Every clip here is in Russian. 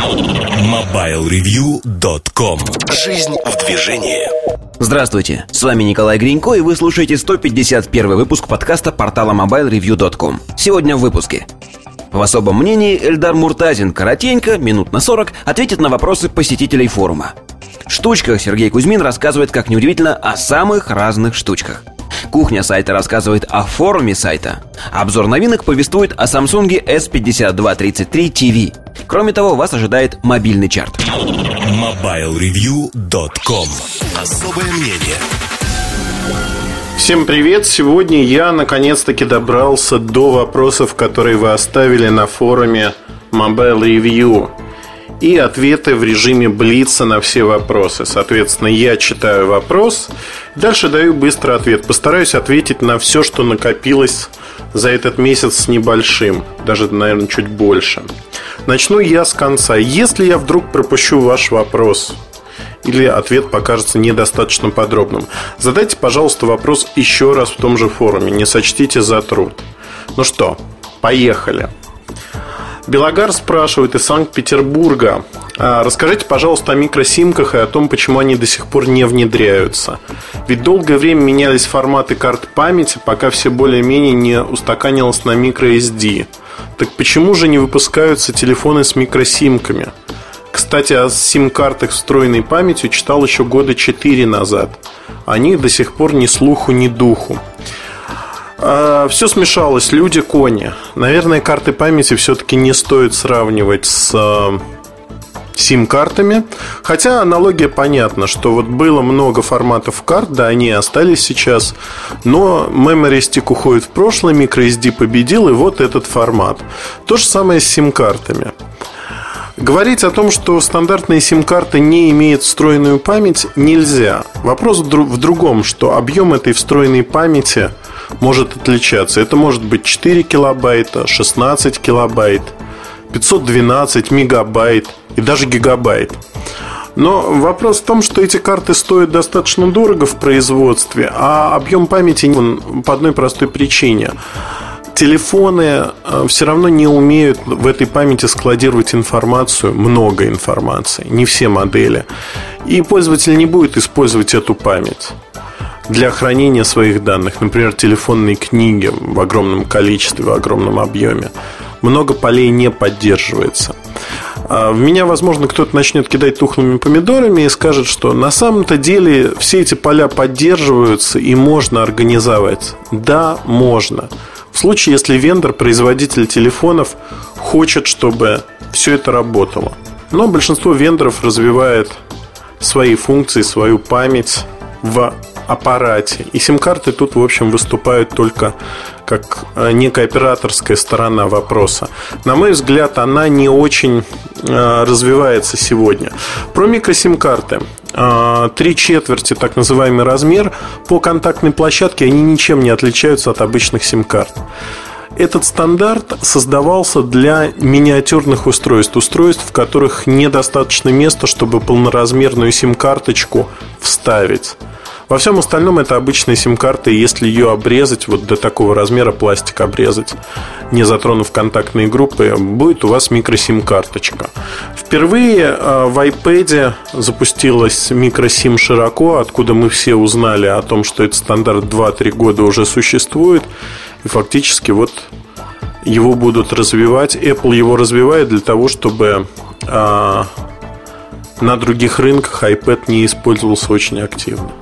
MobileReview.com Жизнь в движении Здравствуйте, с вами Николай Гринько, и вы слушаете 151 выпуск подкаста портала MobileReview.com. Сегодня в выпуске. В особом мнении Эльдар Муртазин коротенько, минут на 40, ответит на вопросы посетителей форума. В штучках Сергей Кузьмин рассказывает, как неудивительно, о самых разных штучках. Кухня сайта рассказывает о форуме сайта. Обзор новинок повествует о Samsung S5233 TV. Кроме того, вас ожидает мобильный чарт. MobileReview.com Особое мнение Всем привет! Сегодня я наконец-таки добрался до вопросов, которые вы оставили на форуме Mobile Review и ответы в режиме Блица на все вопросы. Соответственно, я читаю вопрос, дальше даю быстрый ответ. Постараюсь ответить на все, что накопилось за этот месяц с небольшим, даже, наверное, чуть больше. Начну я с конца. Если я вдруг пропущу ваш вопрос или ответ покажется недостаточно подробным, задайте, пожалуйста, вопрос еще раз в том же форуме, не сочтите за труд. Ну что, поехали. Белогар спрашивает из Санкт-Петербурга. «А, расскажите, пожалуйста, о микросимках и о том, почему они до сих пор не внедряются. Ведь долгое время менялись форматы карт памяти, пока все более-менее не устаканилось на microSD. Так почему же не выпускаются телефоны с микросимками? Кстати, о сим-картах встроенной памятью читал еще года 4 назад. Они до сих пор ни слуху, ни духу. А, все смешалось, люди, кони. Наверное, карты памяти все-таки не стоит сравнивать с а, сим-картами. Хотя аналогия понятна, что вот было много форматов карт, да, они остались сейчас, но Memory Stick уходит в прошлое, microSD победил, и вот этот формат. То же самое с сим-картами. Говорить о том, что стандартные сим-карты не имеют встроенную память, нельзя. Вопрос в другом, что объем этой встроенной памяти – может отличаться. Это может быть 4 килобайта, 16 килобайт, 512 мегабайт и даже гигабайт. Но вопрос в том, что эти карты стоят достаточно дорого в производстве, а объем памяти по одной простой причине. Телефоны э, все равно не умеют в этой памяти складировать информацию, много информации, не все модели. И пользователь не будет использовать эту память для хранения своих данных, например, телефонные книги в огромном количестве, в огромном объеме. Много полей не поддерживается. А, в меня, возможно, кто-то начнет кидать тухлыми помидорами и скажет, что на самом-то деле все эти поля поддерживаются и можно организовать. Да, можно. В случае, если вендор, производитель телефонов, хочет, чтобы все это работало. Но большинство вендоров развивает свои функции, свою память в аппарате. И сим-карты тут, в общем, выступают только как э, некая операторская сторона вопроса. На мой взгляд, она не очень э, развивается сегодня. Про микросим-карты. Э, три четверти, так называемый размер, по контактной площадке они ничем не отличаются от обычных сим-карт. Этот стандарт создавался для миниатюрных устройств, устройств, в которых недостаточно места, чтобы полноразмерную сим-карточку вставить. Во всем остальном это обычная сим-карта, и если ее обрезать, вот до такого размера пластик обрезать, не затронув контактные группы, будет у вас микросим-карточка. Впервые э, в iPad запустилась микросим широко, откуда мы все узнали о том, что этот стандарт 2-3 года уже существует, и фактически вот его будут развивать. Apple его развивает для того, чтобы а, на других рынках iPad не использовался очень активно.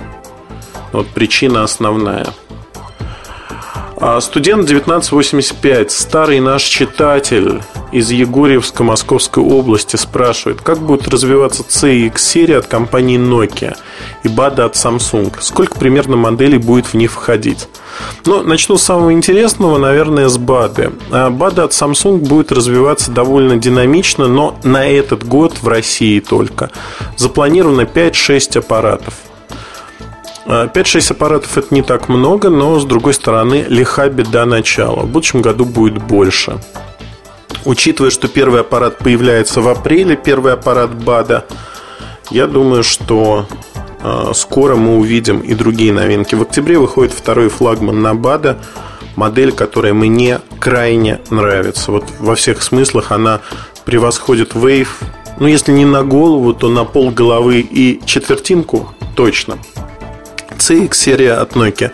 Вот причина основная. А студент 1985, старый наш читатель из Егорьевска Московской области спрашивает, как будет развиваться CX-серия от компании Nokia и BADA от Samsung? Сколько примерно моделей будет в них входить? Ну, начну с самого интересного, наверное, с BAD. BAD от Samsung будет развиваться довольно динамично, но на этот год в России только. Запланировано 5-6 аппаратов. 5-6 аппаратов это не так много, но с другой стороны лиха беда начала. В будущем году будет больше. Учитывая, что первый аппарат появляется в апреле, первый аппарат БАДа, я думаю, что э, скоро мы увидим и другие новинки. В октябре выходит второй флагман на БАДа, модель, которая мне крайне нравится. Вот во всех смыслах она превосходит Wave ну, если не на голову, то на пол головы и четвертинку точно. CX-серия от Nokia.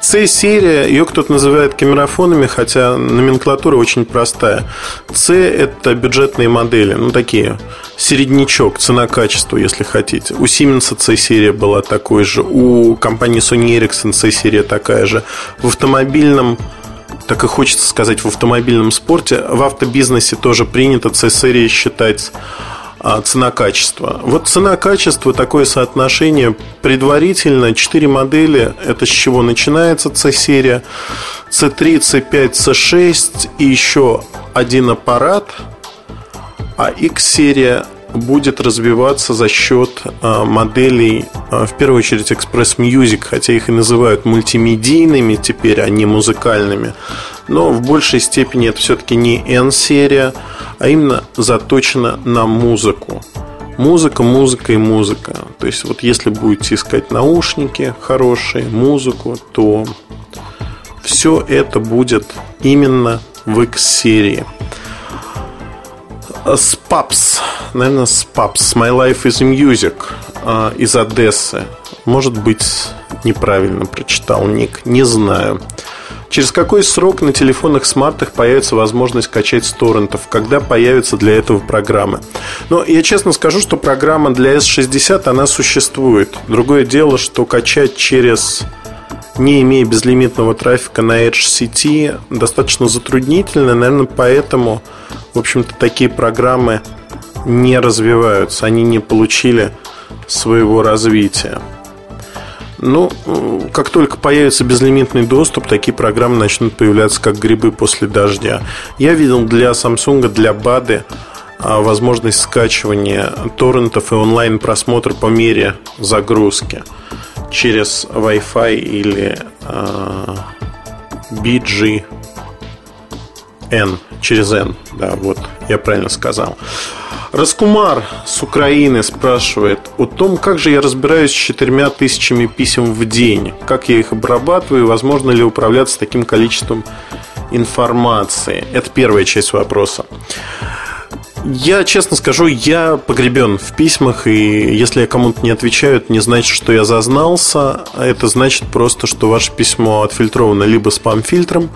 C-серия, ее кто-то называет камерафонами, хотя номенклатура очень простая. C – это бюджетные модели, ну, такие, середнячок, цена-качество, если хотите. У Siemens C-серия была такой же, у компании Sony Ericsson C-серия такая же. В автомобильном так и хочется сказать в автомобильном спорте, в автобизнесе тоже принято C-серии считать цена-качество. Вот цена-качество, такое соотношение предварительно. Четыре модели. Это с чего начинается C-серия. C3, C5, C6 и еще один аппарат. А X-серия будет развиваться за счет а, моделей, а, в первую очередь Express Music, хотя их и называют мультимедийными теперь, а не музыкальными. Но в большей степени это все-таки не N-серия, а именно заточена на музыку. Музыка, музыка и музыка. То есть вот если будете искать наушники хорошие, музыку, то все это будет именно в X-серии. Спапс, наверное, Спапс, My Life is Music а, из Одессы. Может быть, неправильно прочитал ник, не знаю. Через какой срок на телефонах смартах появится возможность качать с торрентов? Когда появятся для этого программы? Но я честно скажу, что программа для S60, она существует. Другое дело, что качать через не имея безлимитного трафика на Edge сети, достаточно затруднительно. Наверное, поэтому, в общем-то, такие программы не развиваются. Они не получили своего развития. Ну, как только появится безлимитный доступ, такие программы начнут появляться как грибы после дождя. Я видел для Samsung, для а, возможность скачивания торрентов и онлайн-просмотра по мере загрузки через Wi-Fi или э, BG N, через N, да, вот, я правильно сказал. Раскумар с Украины спрашивает о том, как же я разбираюсь с четырьмя тысячами писем в день, как я их обрабатываю возможно ли управляться таким количеством информации. Это первая часть вопроса. Я честно скажу, я погребен в письмах, и если я кому-то не отвечаю, это не значит, что я зазнался, а это значит просто, что ваше письмо отфильтровано либо спам-фильтром,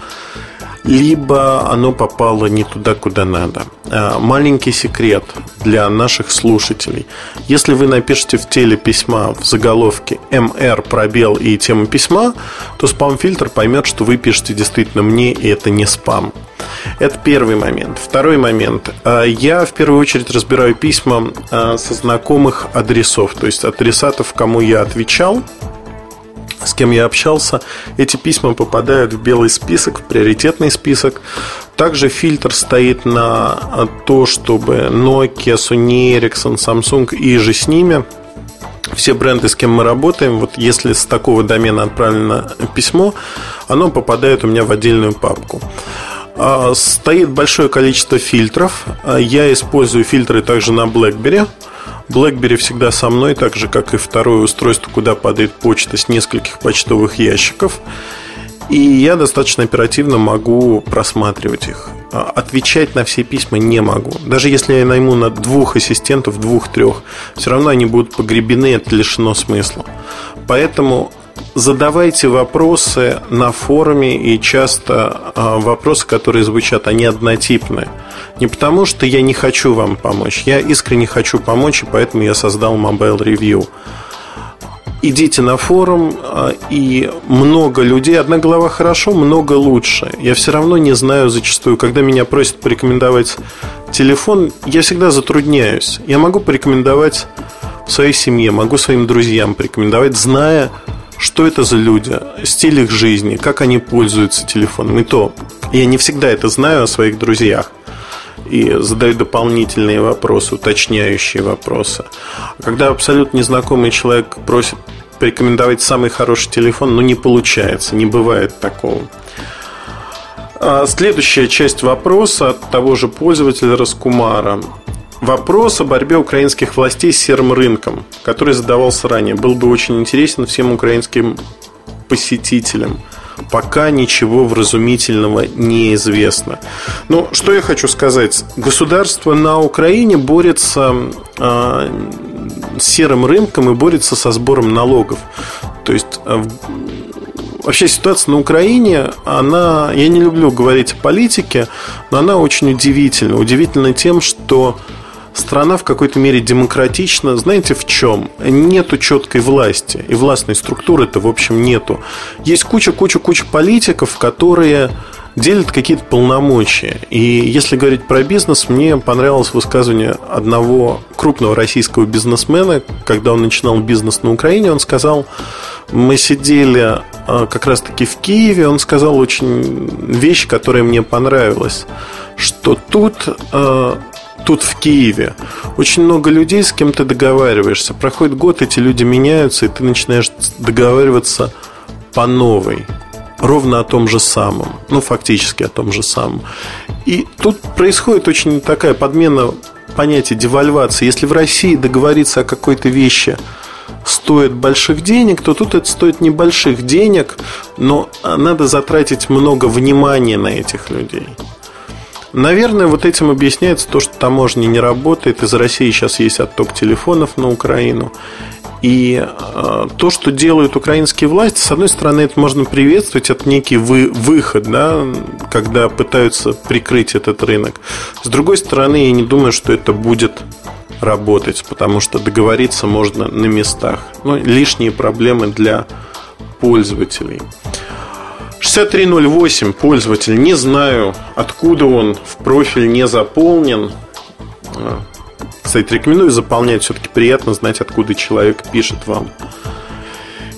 либо оно попало не туда, куда надо. А, маленький секрет для наших слушателей. Если вы напишете в теле письма в заголовке «МР, пробел и тема письма», то спам-фильтр поймет, что вы пишете действительно мне, и это не спам. Это первый момент. Второй момент. А, я в первую очередь разбираю письма а, со знакомых адресов, то есть адресатов, кому я отвечал – с кем я общался, эти письма попадают в белый список, в приоритетный список. Также фильтр стоит на то, чтобы Nokia, Sony Ericsson, Samsung и же с ними все бренды, с кем мы работаем, вот если с такого домена отправлено письмо, оно попадает у меня в отдельную папку. А, стоит большое количество фильтров. А, я использую фильтры также на BlackBerry. BlackBerry всегда со мной, так же, как и второе устройство, куда падает почта с нескольких почтовых ящиков. И я достаточно оперативно могу просматривать их. А, отвечать на все письма не могу. Даже если я найму на двух ассистентов, двух-трех, все равно они будут погребены, это лишено смысла. Поэтому задавайте вопросы на форуме, и часто а, вопросы, которые звучат, они однотипные. Не потому, что я не хочу вам помочь, я искренне хочу помочь, и поэтому я создал Mobile Review. Идите на форум, а, и много людей. Одна голова хорошо, много лучше. Я все равно не знаю зачастую, когда меня просят порекомендовать телефон, я всегда затрудняюсь. Я могу порекомендовать своей семье, могу своим друзьям порекомендовать, зная, что это за люди, стиль их жизни, как они пользуются телефоном. И то, я не всегда это знаю о своих друзьях и задаю дополнительные вопросы, уточняющие вопросы. Когда абсолютно незнакомый человек просит порекомендовать самый хороший телефон, ну не получается, не бывает такого. А следующая часть вопроса от того же пользователя Раскумара. Вопрос о борьбе украинских властей с серым рынком, который задавался ранее, был бы очень интересен всем украинским посетителям. пока ничего вразумительного не известно. Но что я хочу сказать? Государство на Украине борется э, с серым рынком и борется со сбором налогов. То есть э, вообще ситуация на Украине, она, я не люблю говорить о политике, но она очень удивительна. Удивительна тем, что страна в какой-то мере демократична. Знаете в чем? Нету четкой власти. И властной структуры-то, в общем, нету. Есть куча-куча-куча политиков, которые делят какие-то полномочия. И если говорить про бизнес, мне понравилось высказывание одного крупного российского бизнесмена, когда он начинал бизнес на Украине, он сказал, мы сидели а, как раз-таки в Киеве, он сказал очень вещь, которая мне понравилась, что тут а, тут в Киеве очень много людей, с кем ты договариваешься. Проходит год, эти люди меняются, и ты начинаешь договариваться по новой. Ровно о том же самом. Ну, фактически о том же самом. И тут происходит очень такая подмена понятия девальвации. Если в России договориться о какой-то вещи стоит больших денег, то тут это стоит небольших денег, но надо затратить много внимания на этих людей. Наверное, вот этим объясняется то, что таможня не работает. Из России сейчас есть отток телефонов на Украину. И э, то, что делают украинские власти, с одной стороны, это можно приветствовать, это некий вы, выход, да, когда пытаются прикрыть этот рынок. С другой стороны, я не думаю, что это будет работать, потому что договориться можно на местах. Ну, лишние проблемы для пользователей. 6308 пользователь, не знаю, откуда он в профиль не заполнен. А, кстати, рекомендую заполнять, все-таки приятно знать, откуда человек пишет вам.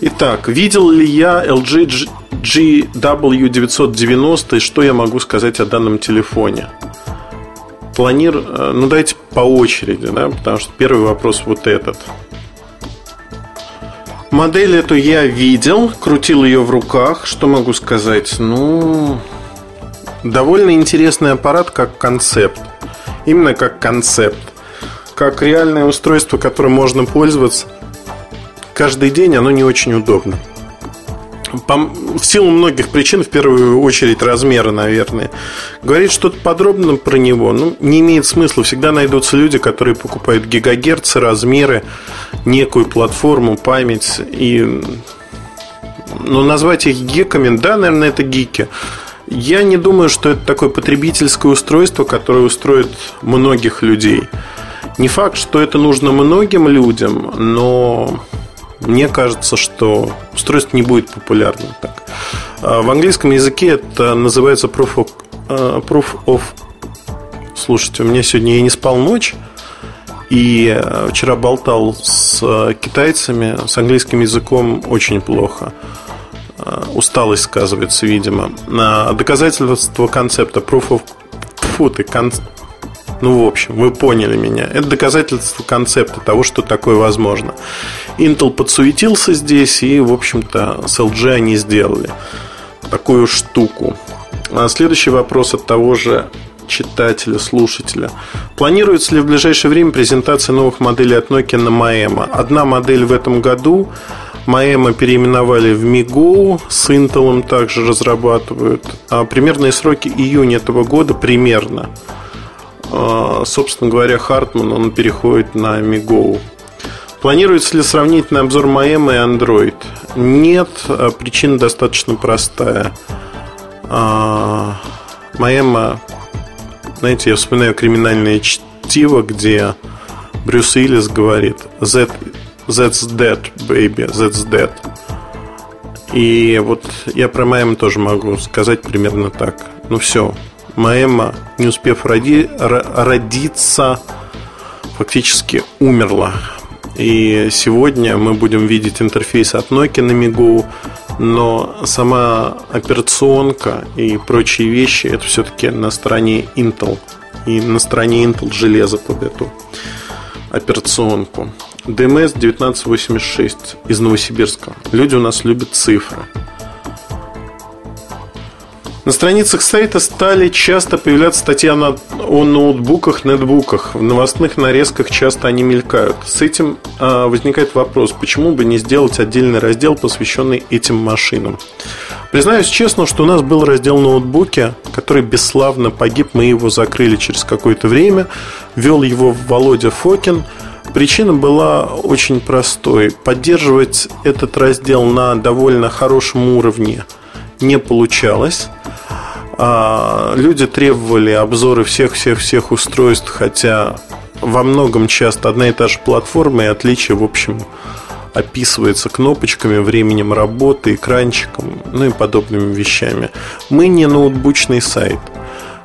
Итак, видел ли я LG GW990 и что я могу сказать о данном телефоне? Планир, э, ну давайте по очереди, да, потому что первый вопрос вот этот – Модель эту я видел, крутил ее в руках. Что могу сказать? Ну, довольно интересный аппарат как концепт. Именно как концепт. Как реальное устройство, которым можно пользоваться каждый день, оно не очень удобно по, в силу многих причин, в первую очередь размера, наверное. Говорить что-то подробно про него ну, не имеет смысла. Всегда найдутся люди, которые покупают гигагерцы, размеры, некую платформу, память. И ну, назвать их гиками, да, наверное, это гики. Я не думаю, что это такое потребительское устройство, которое устроит многих людей. Не факт, что это нужно многим людям, но мне кажется, что устройство не будет популярным так. А в английском языке это называется proof of, а, proof of... Слушайте, у меня сегодня я не спал ночь, и а, вчера болтал с китайцами, с английским языком очень плохо. Усталость сказывается, видимо. Доказательство концепта proof of... Фу, ты, кон... Ну, в общем, вы поняли меня. Это доказательство концепта того, что такое возможно. Intel подсуетился здесь, и, в общем-то, с LG они сделали такую штуку. А следующий вопрос от того же читателя, слушателя. Планируется ли в ближайшее время презентация новых моделей от Nokia на Maema? Одна модель в этом году. Maema переименовали в MiGo, с Intel также разрабатывают. А примерные сроки июня этого года примерно. А, собственно говоря, Хартман, он переходит на Мигоу. Планируется ли сравнительный обзор Маэм и Android? Нет, а причина достаточно простая. Маэма, знаете, я вспоминаю криминальное чтиво, где Брюс Уиллис говорит That, That's dead, baby, that's dead. И вот я про Маэм тоже могу сказать примерно так. Ну все, Маэма, не успев роди, родиться, фактически умерла. И сегодня мы будем видеть интерфейс от Nokia на Мигу, но сама операционка и прочие вещи это все-таки на стороне Intel. И на стороне Intel железо под эту операционку. DMS 1986 из Новосибирска. Люди у нас любят цифры. На страницах сайта стали часто появляться статьи о ноутбуках, нетбуках. В новостных нарезках часто они мелькают. С этим а, возникает вопрос, почему бы не сделать отдельный раздел, посвященный этим машинам. Признаюсь честно, что у нас был раздел ноутбуки, который бесславно погиб, мы его закрыли через какое-то время. Вел его Володя Фокин. Причина была очень простой. Поддерживать этот раздел на довольно хорошем уровне не получалось. А, люди требовали обзоры всех-всех-всех устройств, хотя во многом часто одна и та же платформа и отличие, в общем, описывается кнопочками, временем работы, экранчиком, ну и подобными вещами. Мы не ноутбучный сайт.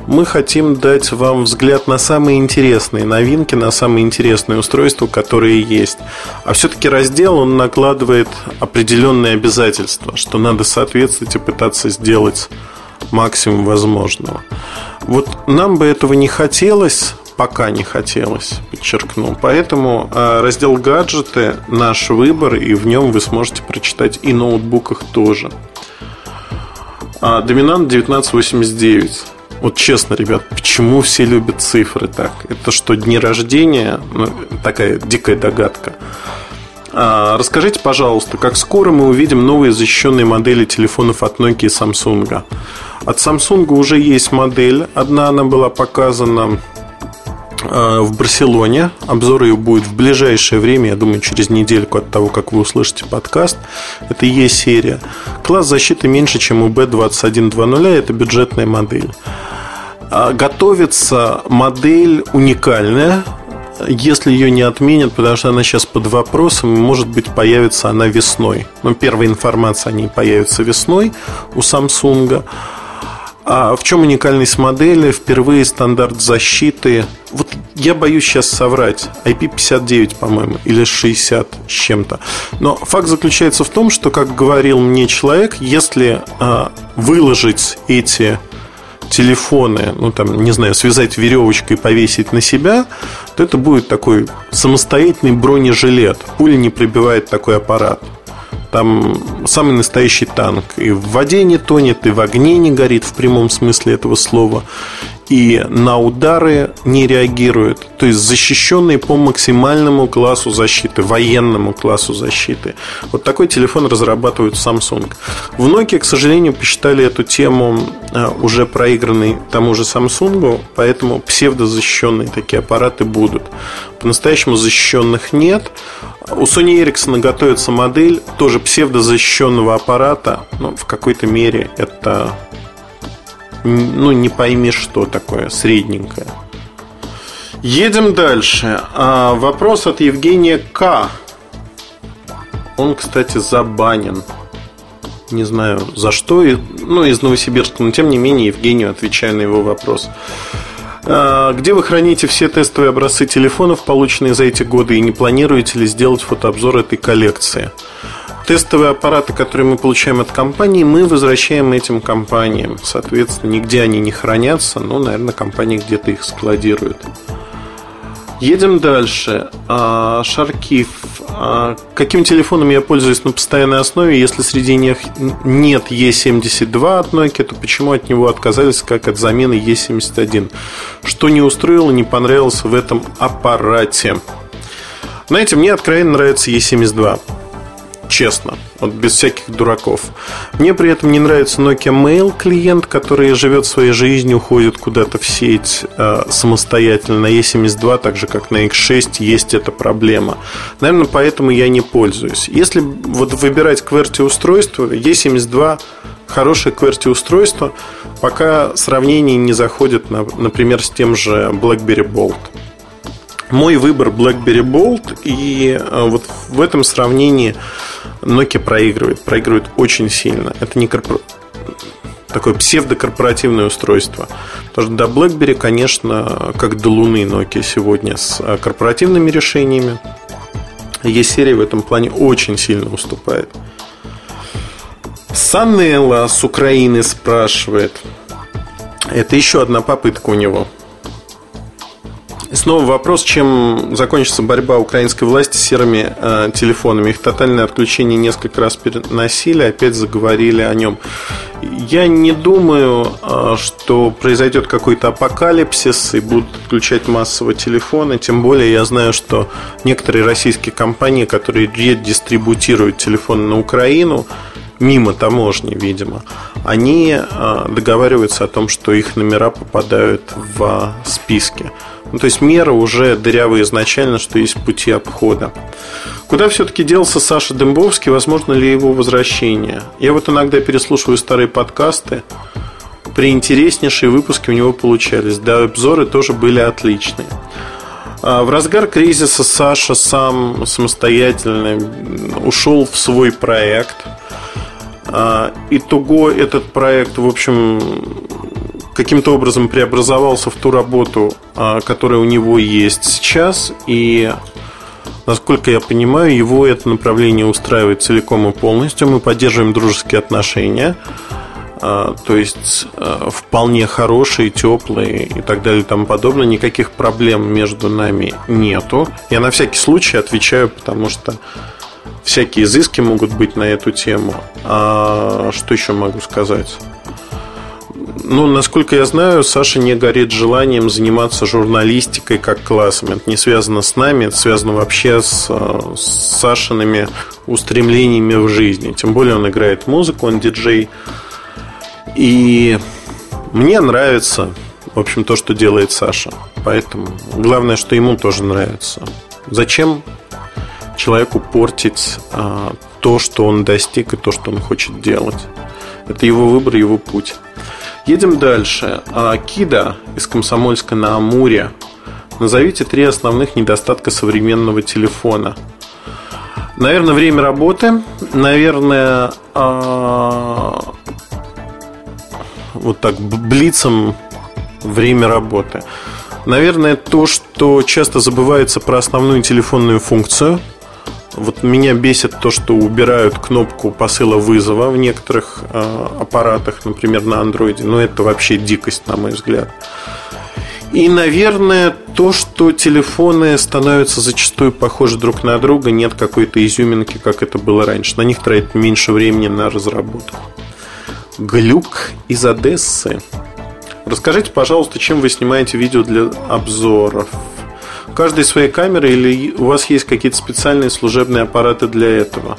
Мы хотим дать вам взгляд на самые интересные новинки, на самые интересные устройства, которые есть. А все-таки раздел, он накладывает определенные обязательства, что надо соответствовать и пытаться сделать максимум возможного. Вот нам бы этого не хотелось, пока не хотелось, подчеркну. Поэтому а, раздел гаджеты наш выбор, и в нем вы сможете прочитать и ноутбуках тоже. А, доминант 1989. Вот честно, ребят, почему все любят цифры так? Это что, дни рождения? Ну, такая дикая догадка. А, расскажите, пожалуйста, как скоро мы увидим новые защищенные модели телефонов от Nokia и Samsung? От Samsung уже есть модель. Одна она была показана в Барселоне. Обзор ее будет в ближайшее время, я думаю, через недельку от того, как вы услышите подкаст. Это Е-серия. Класс защиты меньше, чем у B2120, это бюджетная модель. А, готовится модель уникальная, если ее не отменят, потому что она сейчас под вопросом, может быть, появится она весной. Но первая информация о ней появится весной у Samsung. А в чем уникальность модели? Впервые стандарт защиты. Вот я боюсь сейчас соврать. IP59, по-моему, или 60 с чем-то. Но факт заключается в том, что, как говорил мне человек, если а, выложить эти телефоны, ну там, не знаю, связать веревочкой и повесить на себя, то это будет такой самостоятельный бронежилет. Пуля не пробивает такой аппарат. Там самый настоящий танк. И в воде не тонет, и в огне не горит в прямом смысле этого слова и на удары не реагирует. То есть защищенный по максимальному классу защиты, военному классу защиты. Вот такой телефон разрабатывают Samsung. В Nokia, к сожалению, посчитали эту тему э, уже проигранной тому же Samsung, поэтому псевдозащищенные такие аппараты будут. По-настоящему защищенных нет. У Sony Ericsson готовится модель тоже псевдозащищенного аппарата, но в какой-то мере это ну, не пойми, что такое, средненькое. Едем дальше. А, вопрос от Евгения К. Он, кстати, забанен. Не знаю за что, ну, из Новосибирска, но тем не менее Евгению отвечаю на его вопрос. А, где вы храните все тестовые образцы телефонов, полученные за эти годы, и не планируете ли сделать фотообзор этой коллекции? Тестовые аппараты, которые мы получаем от компании, мы возвращаем этим компаниям. Соответственно, нигде они не хранятся, но, наверное, компания где-то их складирует. Едем дальше. А, Шаркив. А, каким телефоном я пользуюсь на постоянной основе? Если среди них нет E72 от Nokia, то почему от него отказались, как от замены E71? Что не устроило, не понравилось в этом аппарате? Знаете, мне откровенно нравится E72 честно, вот без всяких дураков. Мне при этом не нравится Nokia Mail клиент, который живет своей жизнью, уходит куда-то в сеть э, самостоятельно. На E72, так же как на X6, есть эта проблема. Наверное, поэтому я не пользуюсь. Если вот выбирать QWERTY устройство, E72 хорошее QWERTY устройство, пока сравнение не заходит, например, с тем же BlackBerry Bolt. Мой выбор BlackBerry Bolt, и э, вот в этом сравнении Nokia проигрывает, проигрывает очень сильно. Это не корпор... такое псевдокорпоративное устройство. Потому что до BlackBerry, конечно, как до Луны Nokia сегодня с э, корпоративными решениями. Есть серия в этом плане очень сильно уступает. Санелла с Украины спрашивает. Это еще одна попытка у него снова вопрос, чем закончится борьба украинской власти с серыми э, телефонами. Их тотальное отключение несколько раз переносили, опять заговорили о нем. Я не думаю, э, что произойдет какой-то апокалипсис и будут отключать массово телефоны. Тем более я знаю, что некоторые российские компании, которые редистрибутируют телефоны на Украину, мимо таможни, видимо, они э, договариваются о том, что их номера попадают в списки. Ну, то есть мера уже дырявая изначально, что есть пути обхода. Куда все-таки делся Саша Дембовский? Возможно ли его возвращение? Я вот иногда переслушиваю старые подкасты. При интереснейшие выпуски у него получались. Да, обзоры тоже были отличные. А в разгар кризиса Саша сам самостоятельно ушел в свой проект. А, итого этот проект, в общем, каким-то образом преобразовался в ту работу, а, которая у него есть сейчас. И, насколько я понимаю, его это направление устраивает целиком и полностью. Мы поддерживаем дружеские отношения. А, то есть а, вполне хорошие, теплые и так далее и тому подобное. Никаких проблем между нами нету. Я на всякий случай отвечаю, потому что всякие изыски могут быть на эту тему. А что еще могу сказать? Ну, насколько я знаю, Саша не горит желанием заниматься журналистикой как классом. Это не связано с нами, это связано вообще с, с Сашиными устремлениями в жизни. Тем более он играет музыку, он диджей. И мне нравится, в общем, то, что делает Саша. Поэтому главное, что ему тоже нравится. Зачем человеку портить а, то, что он достиг и то, что он хочет делать? Это его выбор, его путь. Едем дальше. Кида из Комсомольска на Амуре. Назовите три основных недостатка современного телефона. Наверное, время работы. Наверное, а, вот так блицом время работы. Наверное, то, что часто забывается про основную телефонную функцию – вот меня бесит то, что убирают кнопку посыла вызова в некоторых э, аппаратах, например, на андроиде. Но это вообще дикость, на мой взгляд. И, наверное, то, что телефоны становятся зачастую похожи друг на друга, нет какой-то изюминки, как это было раньше. На них тратит меньше времени на разработку. Глюк из Одессы. Расскажите, пожалуйста, чем вы снимаете видео для обзоров? Каждой своей камеры или у вас есть какие-то специальные служебные аппараты для этого?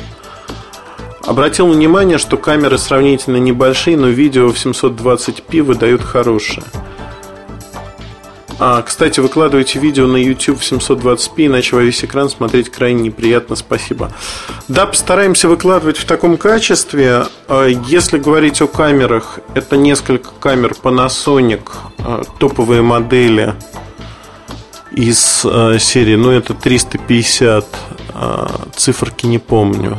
Обратил внимание, что камеры сравнительно небольшие, но видео в 720p выдают хорошее. А, кстати, выкладывайте видео на YouTube в 720p, иначе во весь экран смотреть крайне неприятно, спасибо. Да, постараемся выкладывать в таком качестве. А, если говорить о камерах, это несколько камер Panasonic, а, топовые модели из э, серии, ну это 350, э, циферки не помню,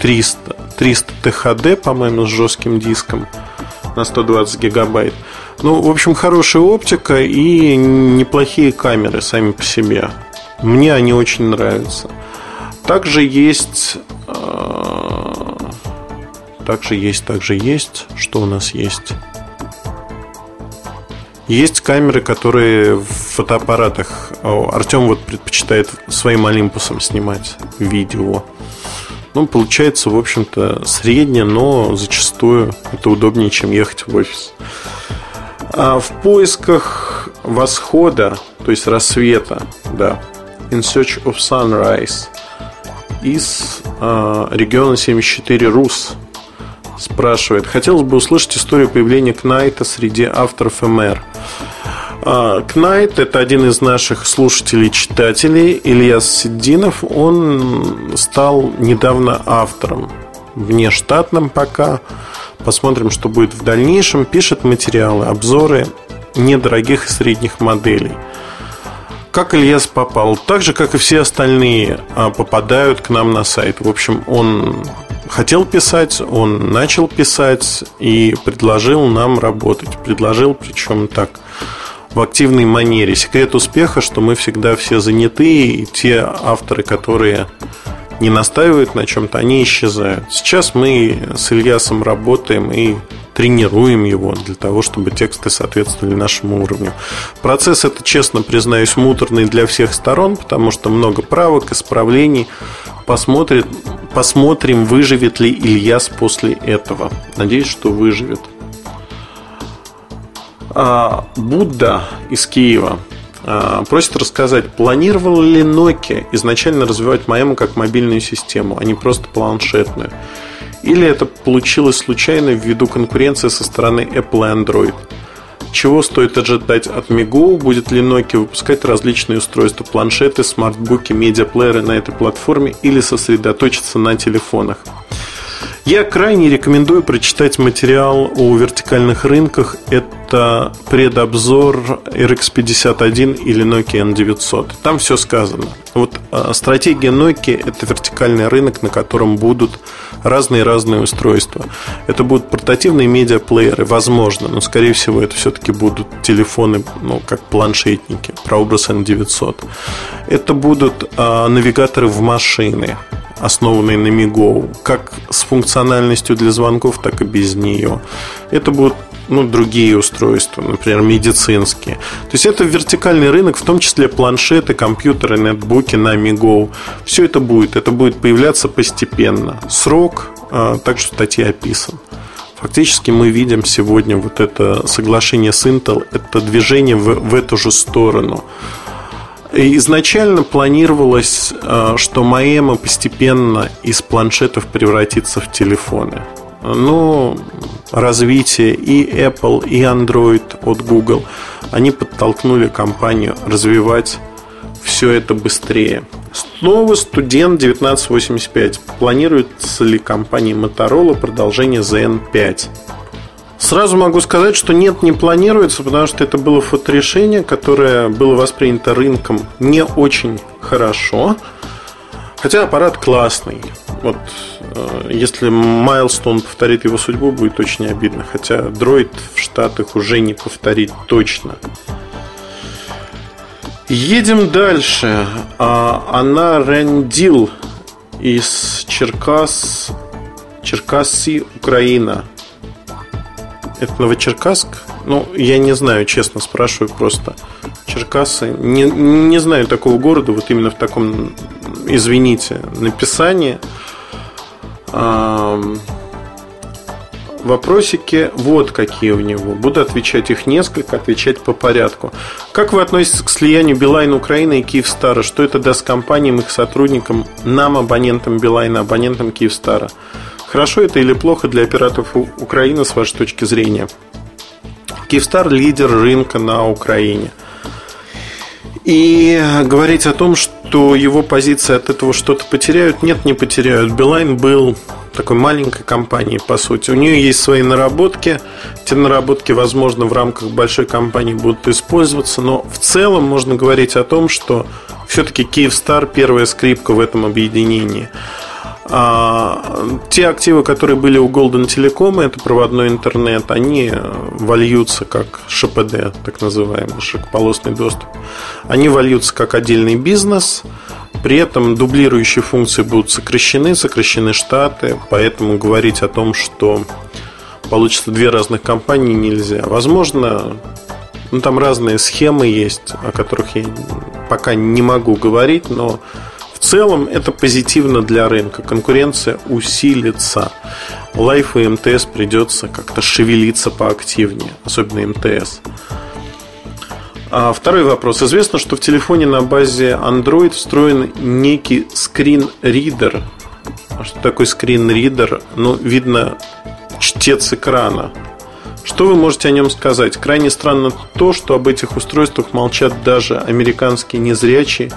300, 300 THD, по-моему, с жестким диском на 120 гигабайт. Ну, в общем, хорошая оптика и неплохие камеры сами по себе. Мне они очень нравятся. Также есть... Э, также есть, также есть. Что у нас есть? Есть камеры, которые в фотоаппаратах. Артем вот предпочитает своим Олимпусом снимать видео. Ну, получается, в общем-то, среднее, но зачастую это удобнее, чем ехать в офис. А в поисках восхода, то есть рассвета, да, In Search of Sunrise из э, региона 74 RUS спрашивает. Хотелось бы услышать историю появления Кнайта среди авторов МР. А, Кнайт – это один из наших слушателей-читателей, Ильяс Сиддинов. Он стал недавно автором, внештатным пока. Посмотрим, что будет в дальнейшем. Пишет материалы, обзоры недорогих и средних моделей. Как Ильяс попал? Так же, как и все остальные, а, попадают к нам на сайт. В общем, он хотел писать, он начал писать и предложил нам работать. Предложил, причем так, в активной манере. Секрет успеха, что мы всегда все заняты, и те авторы, которые не настаивают на чем-то, они исчезают. Сейчас мы с Ильясом работаем и тренируем его для того, чтобы тексты соответствовали нашему уровню. Процесс это, честно признаюсь, муторный для всех сторон, потому что много правок, исправлений. Посмотрит, посмотрим, выживет ли Ильяс после этого. Надеюсь, что выживет. А, Будда из Киева а, просит рассказать, планировал ли Nokia изначально развивать Маэму как мобильную систему, а не просто планшетную? Или это получилось случайно ввиду конкуренции со стороны Apple и Android? Чего стоит ожидать от Migo? Будет ли Nokia выпускать различные устройства, планшеты, смартбуки, медиаплееры на этой платформе или сосредоточиться на телефонах? Я крайне рекомендую прочитать материал о вертикальных рынках. Это предобзор RX51 или Nokia N900. Там все сказано. Вот а, стратегия Nokia – это вертикальный рынок, на котором будут разные-разные устройства. Это будут портативные медиаплееры, возможно, но, скорее всего, это все-таки будут телефоны, ну, как планшетники, прообраз N900. Это будут а, навигаторы в машины, основанные на Migo, как с функциональностью для звонков, так и без нее. Это будут ну, другие устройства, например, медицинские. То есть это вертикальный рынок, в том числе планшеты, компьютеры, нетбуки на Migo. Все это будет. Это будет появляться постепенно. Срок, а, также в статье описан. Фактически мы видим сегодня вот это соглашение с Intel, это движение в, в эту же сторону. Изначально планировалось, а, что Маэма постепенно из планшетов превратится в телефоны. Но развитие и Apple, и Android от Google, они подтолкнули компанию развивать все это быстрее. Снова студент 1985. Планируется ли компания Motorola продолжение ZN5? Сразу могу сказать, что нет, не планируется, потому что это было фоторешение, которое было воспринято рынком не очень хорошо. Хотя аппарат классный. Вот э, если Майлстон повторит его судьбу, будет очень обидно. Хотя дроид в Штатах уже не повторит точно. Едем дальше. А, она Рендил из Черкас, Черкасси, Украина. Это Новочеркасск? Ну, я не знаю, честно спрашиваю просто. Черкассы. Не, не знаю такого города, вот именно в таком, извините, написании. Вопросики вот какие у него. Буду отвечать их несколько, отвечать по порядку. Как вы относитесь к слиянию Билайн Украины и Киевстара? Что это даст компаниям, их сотрудникам, нам, абонентам Билайна, абонентам Киевстара? Хорошо это или плохо для операторов Украины с вашей точки зрения? Киевстар – лидер рынка на Украине. И говорить о том, что его позиции от этого что-то потеряют, нет, не потеряют. Билайн был такой маленькой компанией, по сути. У нее есть свои наработки. Те наработки, возможно, в рамках большой компании будут использоваться, но в целом можно говорить о том, что все-таки Киевстар первая скрипка в этом объединении. А, те активы, которые были у Golden Telecom, это проводной интернет, они вольются как ШПД, так называемый широкополосный доступ. Они вольются как отдельный бизнес, при этом дублирующие функции будут сокращены, сокращены штаты, поэтому говорить о том, что получится две разных компании нельзя. Возможно, ну, там разные схемы есть, о которых я пока не могу говорить, но в целом это позитивно для рынка. Конкуренция усилится. Лайф и МТС придется как-то шевелиться поактивнее, особенно МТС. А второй вопрос. Известно, что в телефоне на базе Android встроен некий скрин-ридер. А что такое скрин-ридер? Ну, видно, чтец экрана. Что вы можете о нем сказать? Крайне странно то, что об этих устройствах молчат даже американские незрячие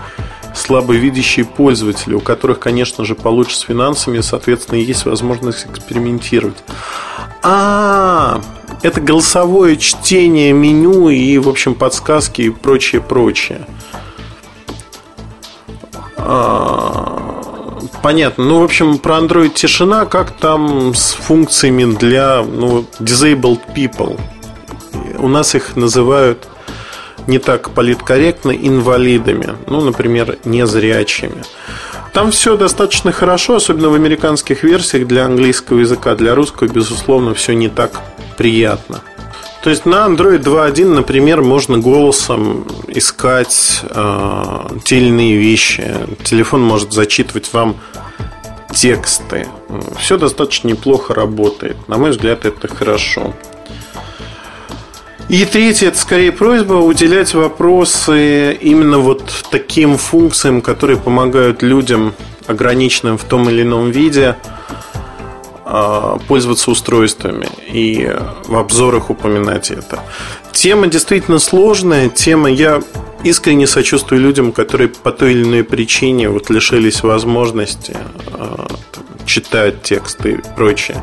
слабовидящие пользователи, у которых, конечно же, получше с финансами, соответственно, есть возможность экспериментировать. А, это голосовое чтение меню и, в общем, подсказки и прочее, прочее. А, понятно. Ну, в общем, про Android тишина, как там с функциями для ну, disabled people. У нас их называют не так политкорректно инвалидами, ну, например, незрячими. Там все достаточно хорошо, особенно в американских версиях для английского языка, для русского, безусловно, все не так приятно. То есть на Android 2.1, например, можно голосом искать э, те или иные вещи. Телефон может зачитывать вам тексты. Все достаточно неплохо работает. На мой взгляд, это хорошо. И третье, это скорее просьба уделять вопросы именно вот таким функциям, которые помогают людям, ограниченным в том или ином виде, а, пользоваться устройствами и в обзорах упоминать это. Тема действительно сложная, тема я искренне сочувствую людям, которые по той или иной причине вот лишились возможности э, читать тексты и прочее.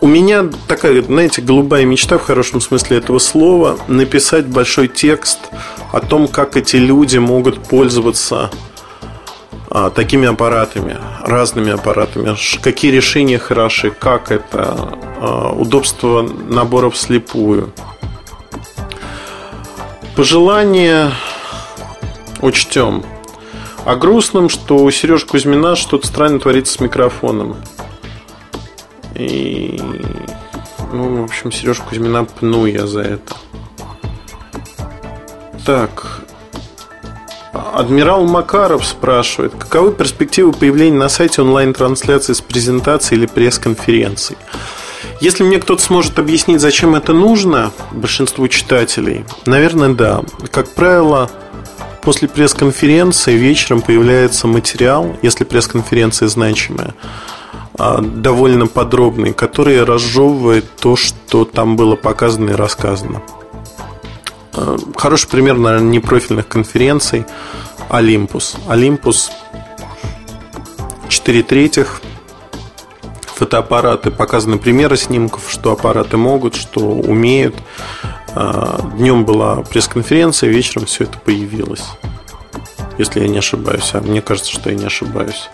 У меня такая, знаете, голубая мечта в хорошем смысле этого слова написать большой текст о том, как эти люди могут пользоваться а, такими аппаратами, разными аппаратами, какие решения хороши, как это, а, удобство наборов вслепую. Пожелание учтем. А грустным, что у Сережи Кузьмина что-то странно творится с микрофоном. И, ну, в общем, Сережа Кузьмина пну я за это. Так, Адмирал Макаров спрашивает, каковы перспективы появления на сайте онлайн-трансляции с презентацией или пресс-конференцией? Если мне кто-то сможет объяснить, зачем это нужно, большинству читателей, наверное, да. Как правило, после пресс-конференции вечером появляется материал, если пресс-конференция значимая, довольно подробный, который разжевывает то, что там было показано и рассказано. А, хороший пример, наверное, непрофильных конференций Олимпус. Олимпус 4 третьих фотоаппараты, показаны примеры снимков, что аппараты могут, что умеют. А, Днем была пресс-конференция, вечером все это появилось. Если я не ошибаюсь, а мне кажется, что я не ошибаюсь.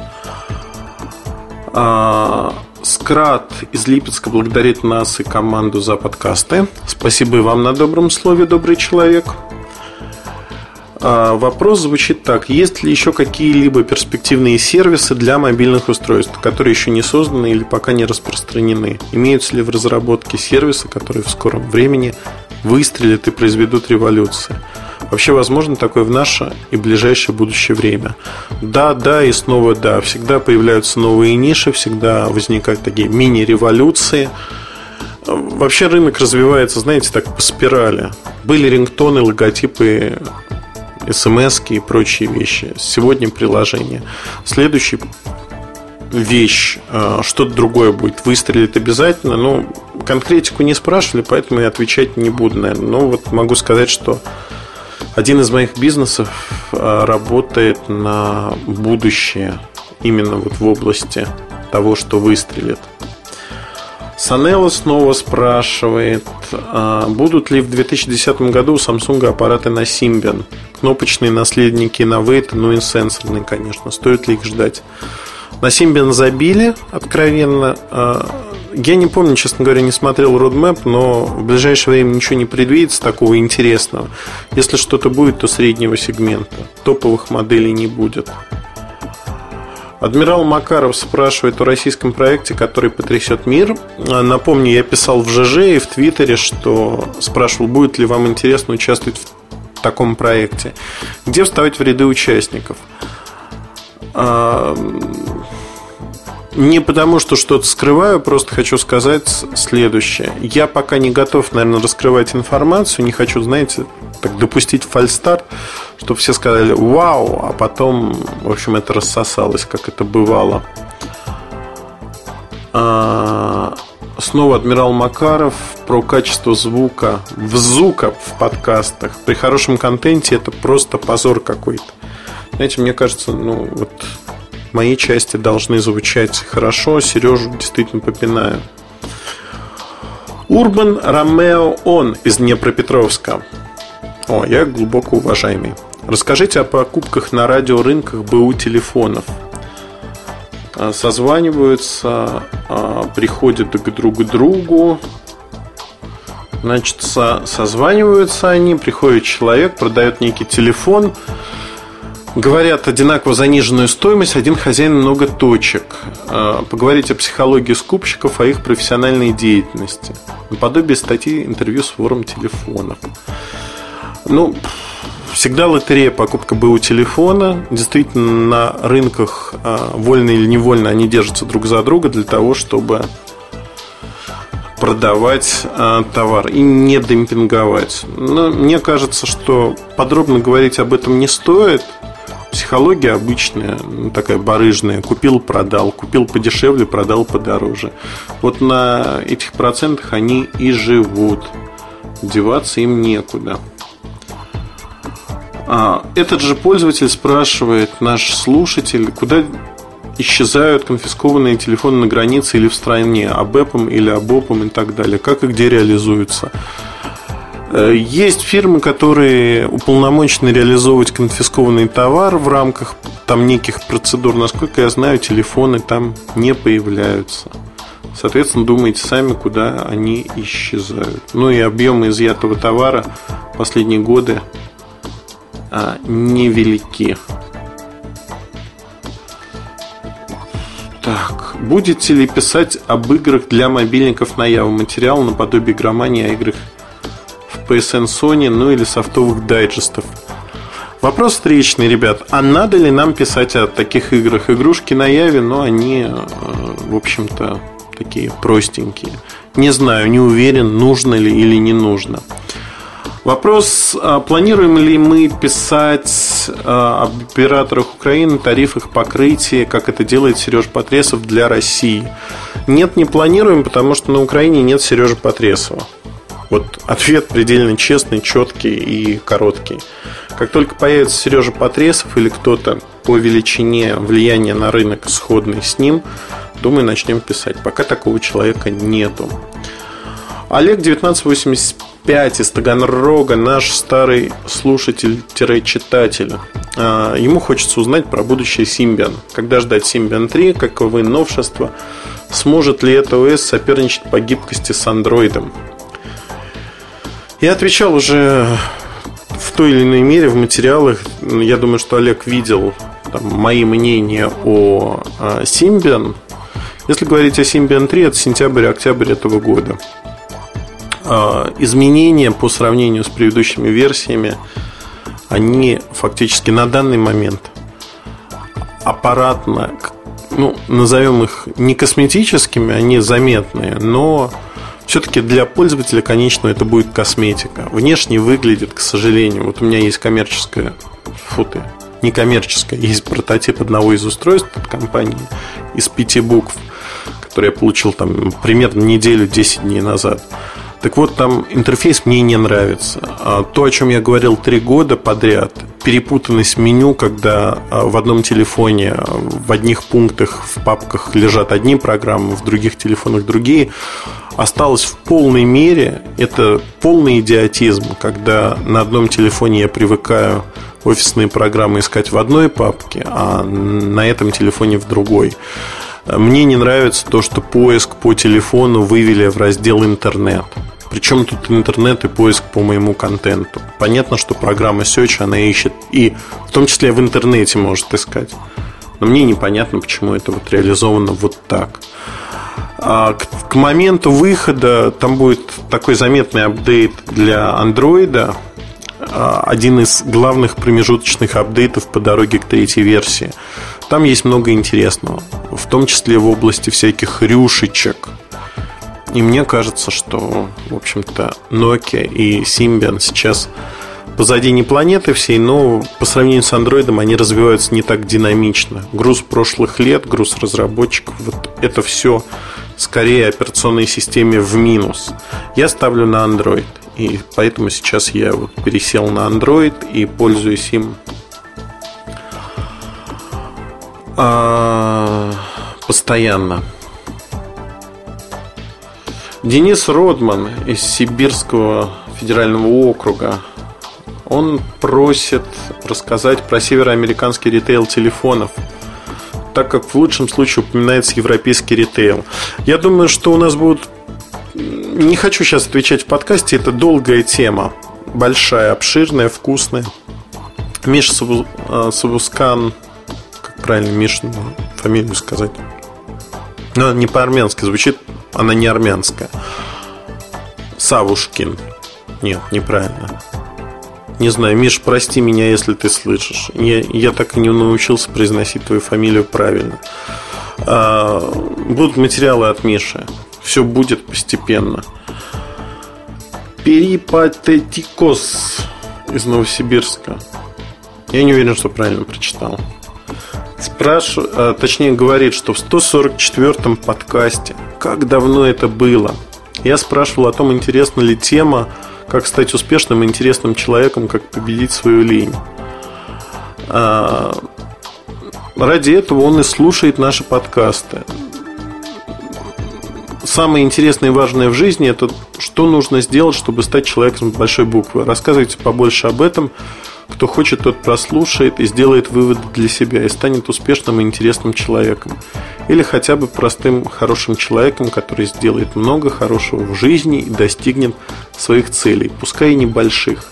А, Скрат из Липецка благодарит нас и команду за подкасты. Спасибо и вам на добром слове, добрый человек. А, вопрос звучит так. Есть ли еще какие-либо перспективные сервисы для мобильных устройств, которые еще не созданы или пока не распространены? Имеются ли в разработке сервисы, которые в скором времени выстрелят и произведут революцию? Вообще возможно такое в наше и ближайшее будущее время? Да, да и снова да. Всегда появляются новые ниши, всегда возникают такие мини-революции. Вообще рынок развивается, знаете, так по спирали. Были рингтоны, логотипы смс и прочие вещи. Сегодня приложение. Следующий вещь, э, что-то другое будет, выстрелит обязательно. Ну, конкретику не спрашивали, поэтому я отвечать не буду, наверное. Но вот могу сказать, что один из моих бизнесов э, работает на будущее именно вот в области того, что выстрелит. Санелла снова спрашивает, а будут ли в 2010 году у Samsung аппараты на Symbian? Кнопочные наследники на Wait, ну и сенсорные, конечно. Стоит ли их ждать? На Symbian забили, откровенно. А, я не помню, честно говоря, не смотрел roadmap, но в ближайшее время ничего не предвидится такого интересного. Если что-то будет, то среднего сегмента. Топовых моделей не будет. Адмирал Макаров спрашивает о российском проекте, который потрясет мир. Напомню, я писал в ЖЖ и в Твиттере, что спрашивал, будет ли вам интересно участвовать в таком проекте. Где вставать в ряды участников? Не потому, что что-то скрываю, просто хочу сказать следующее. Я пока не готов, наверное, раскрывать информацию, не хочу, знаете, так допустить фальстарт, чтобы все сказали «Вау!», а потом, в общем, это рассосалось, как это бывало. А, снова Адмирал Макаров про качество звука, в звука в подкастах. При хорошем контенте это просто позор какой-то. Знаете, мне кажется, ну вот мои части должны звучать хорошо, Сережу действительно попинаю. Урбан Ромео Он из Днепропетровска. О, я глубоко уважаемый. Расскажите о покупках на радиорынках БУ телефонов. А, созваниваются, а, приходят к другу другу. Значит, созваниваются они, приходит человек, продает некий телефон. Говорят одинаково заниженную стоимость, один хозяин много точек. А, поговорить о психологии скупщиков, о их профессиональной деятельности. Наподобие статьи интервью с форум телефонов. Ну, всегда лотерея покупка БУ телефона. Действительно, на рынках а, вольно или невольно они держатся друг за друга для того, чтобы продавать э, товар и не демпинговать. Но мне кажется, что подробно говорить об этом не стоит. Психология обычная, ну, такая барыжная. Купил, продал. Купил подешевле, продал подороже. Вот на этих процентах они и живут. Деваться им некуда. А, этот же пользователь спрашивает, наш слушатель, куда исчезают конфискованные телефоны на границе или в стране, АБЭПом или АБОПом и так далее. Как и где реализуются. Э, есть фирмы, которые уполномочены реализовывать конфискованный товар в рамках там неких процедур. Насколько я знаю, телефоны там не появляются. Соответственно, думайте сами, куда они исчезают. Ну и объемы изъятого товара последние годы а, невелики. Так, будете ли писать об играх для мобильников на Яву? Материал наподобие громании о играх в PSN Sony, ну или софтовых дайджестов. Вопрос встречный, ребят. А надо ли нам писать о таких играх? Игрушки на Яве, но они, э, в общем-то, такие простенькие. Не знаю, не уверен, нужно ли или не нужно. Вопрос, а планируем ли мы писать а, об операторах Украины, тарифах покрытия, как это делает Сереж Потресов для России? Нет, не планируем, потому что на Украине нет Сережи Потресова. Вот ответ предельно честный, четкий и короткий. Как только появится Сережа Потресов или кто-то по величине влияния на рынок сходный с ним, думаю, начнем писать. Пока такого человека нету. Олег 1985 5 из Таганрога, наш старый слушатель-читатель. А, ему хочется узнать про будущее Symbian. Когда ждать Symbian 3, каковы новшества, сможет ли это ОС соперничать по гибкости с андроидом. Я отвечал уже в той или иной мере в материалах. Я думаю, что Олег видел там, мои мнения о, о Symbian. Если говорить о Symbian 3, это сентябрь-октябрь этого года. А, изменения по сравнению с предыдущими версиями, они фактически на данный момент аппаратно, ну, назовем их не косметическими, они заметные, но все-таки для пользователя, конечно, это будет косметика. Внешне выглядит, к сожалению, вот у меня есть коммерческая, фу ты, не коммерческая, есть прототип одного из устройств от компании из пяти букв, который я получил там примерно неделю, 10 дней назад. Так вот, там интерфейс мне не нравится. А то, о чем я говорил три года подряд, перепутанность меню, когда а, в одном телефоне в одних пунктах в папках лежат одни программы, в других телефонах другие, осталось в полной мере. Это полный идиотизм, когда на одном телефоне я привыкаю офисные программы искать в одной папке, а на этом телефоне в другой. Мне не нравится то, что поиск по телефону вывели в раздел «Интернет». Причем тут интернет и поиск по моему контенту. Понятно, что программа Search, она ищет и в том числе в интернете может искать. Но мне непонятно, почему это вот реализовано вот так. А к, к моменту выхода там будет такой заметный апдейт для андроида. Один из главных промежуточных апдейтов по дороге к третьей версии. Там есть много интересного, в том числе в области всяких рюшечек. И мне кажется, что, в общем-то, Nokia и Symbian сейчас позади не планеты всей, но по сравнению с Android они развиваются не так динамично. Груз прошлых лет, груз разработчиков, вот это все скорее операционной системе в минус. Я ставлю на Android. И поэтому сейчас я вот пересел на Android и пользуюсь им а, постоянно. Денис Родман из Сибирского федерального округа он просит рассказать про североамериканский ритейл телефонов, так как в лучшем случае упоминается европейский ритейл. Я думаю, что у нас будут... Не хочу сейчас отвечать в подкасте, это долгая тема, большая, обширная, вкусная. Миша Сабу, э, Сабускан, как правильно Миша фамилию сказать? Ну, не по-армянски звучит, она не армянская. Савушкин. Нет, неправильно. Не знаю, Миш, прости меня, если ты слышишь. Я, я так и не научился произносить твою фамилию правильно. А, будут материалы от Миши. Все будет постепенно. Перипатетикос из Новосибирска. Я не уверен, что правильно прочитал. Спрашивает, а, точнее говорит, что в 144-м подкасте, как давно это было, я спрашивал о том, интересна ли тема как стать успешным и интересным человеком, как победить свою лень. А, ради этого он и слушает наши подкасты. Самое интересное и важное в жизни это что нужно сделать, чтобы стать человеком с большой буквы. Рассказывайте побольше об этом. Кто хочет, тот прослушает и сделает выводы для себя и станет успешным и интересным человеком. Или хотя бы простым, хорошим человеком, который сделает много хорошего в жизни и достигнет своих целей, пускай и небольших.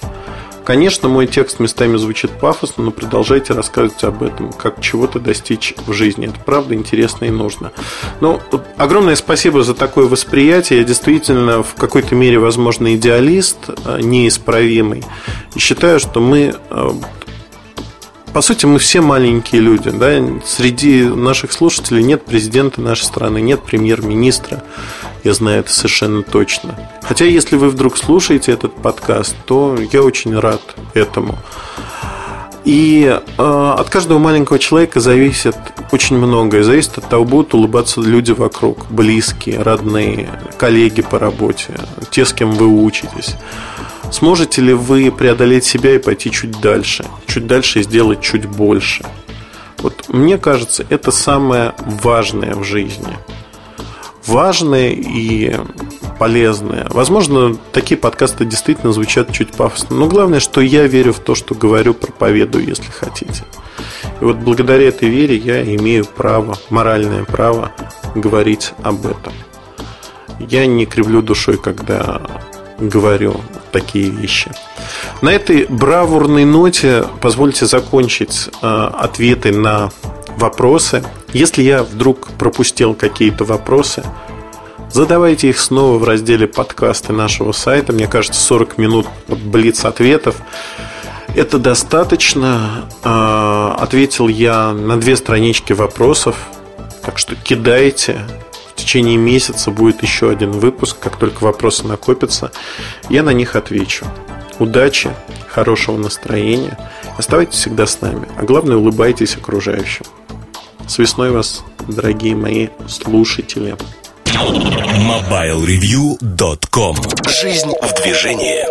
Конечно, мой текст местами звучит пафосно, но продолжайте рассказывать об этом, как чего-то достичь в жизни. Это правда интересно и нужно. Но ну, огромное спасибо за такое восприятие. Я действительно в какой-то мере, возможно, идеалист, а, неисправимый. И считаю, что мы а, по сути, мы все маленькие люди. Да? Среди наших слушателей нет президента нашей страны, нет премьер-министра. Я знаю это совершенно точно. Хотя, если вы вдруг слушаете этот подкаст, то я очень рад этому. И э, от каждого маленького человека зависит очень многое. Зависит от того, будут улыбаться люди вокруг, близкие, родные, коллеги по работе, те, с кем вы учитесь. Сможете ли вы преодолеть себя и пойти чуть дальше? Чуть дальше и сделать чуть больше? Вот мне кажется, это самое важное в жизни. Важное и полезное. Возможно, такие подкасты действительно звучат чуть пафосно. Но главное, что я верю в то, что говорю, проповедую, если хотите. И вот благодаря этой вере я имею право, моральное право говорить об этом. Я не кривлю душой, когда говорю такие вещи. На этой бравурной ноте позвольте закончить э, ответы на вопросы. Если я вдруг пропустил какие-то вопросы, задавайте их снова в разделе подкасты нашего сайта. Мне кажется, 40 минут блиц ответов. Это достаточно. Э, ответил я на две странички вопросов. Так что кидайте, в течение месяца будет еще один выпуск, как только вопросы накопятся, я на них отвечу. Удачи, хорошего настроения. Оставайтесь всегда с нами. А главное, улыбайтесь окружающим. С весной вас, дорогие мои слушатели. MobileReview.com Жизнь в движении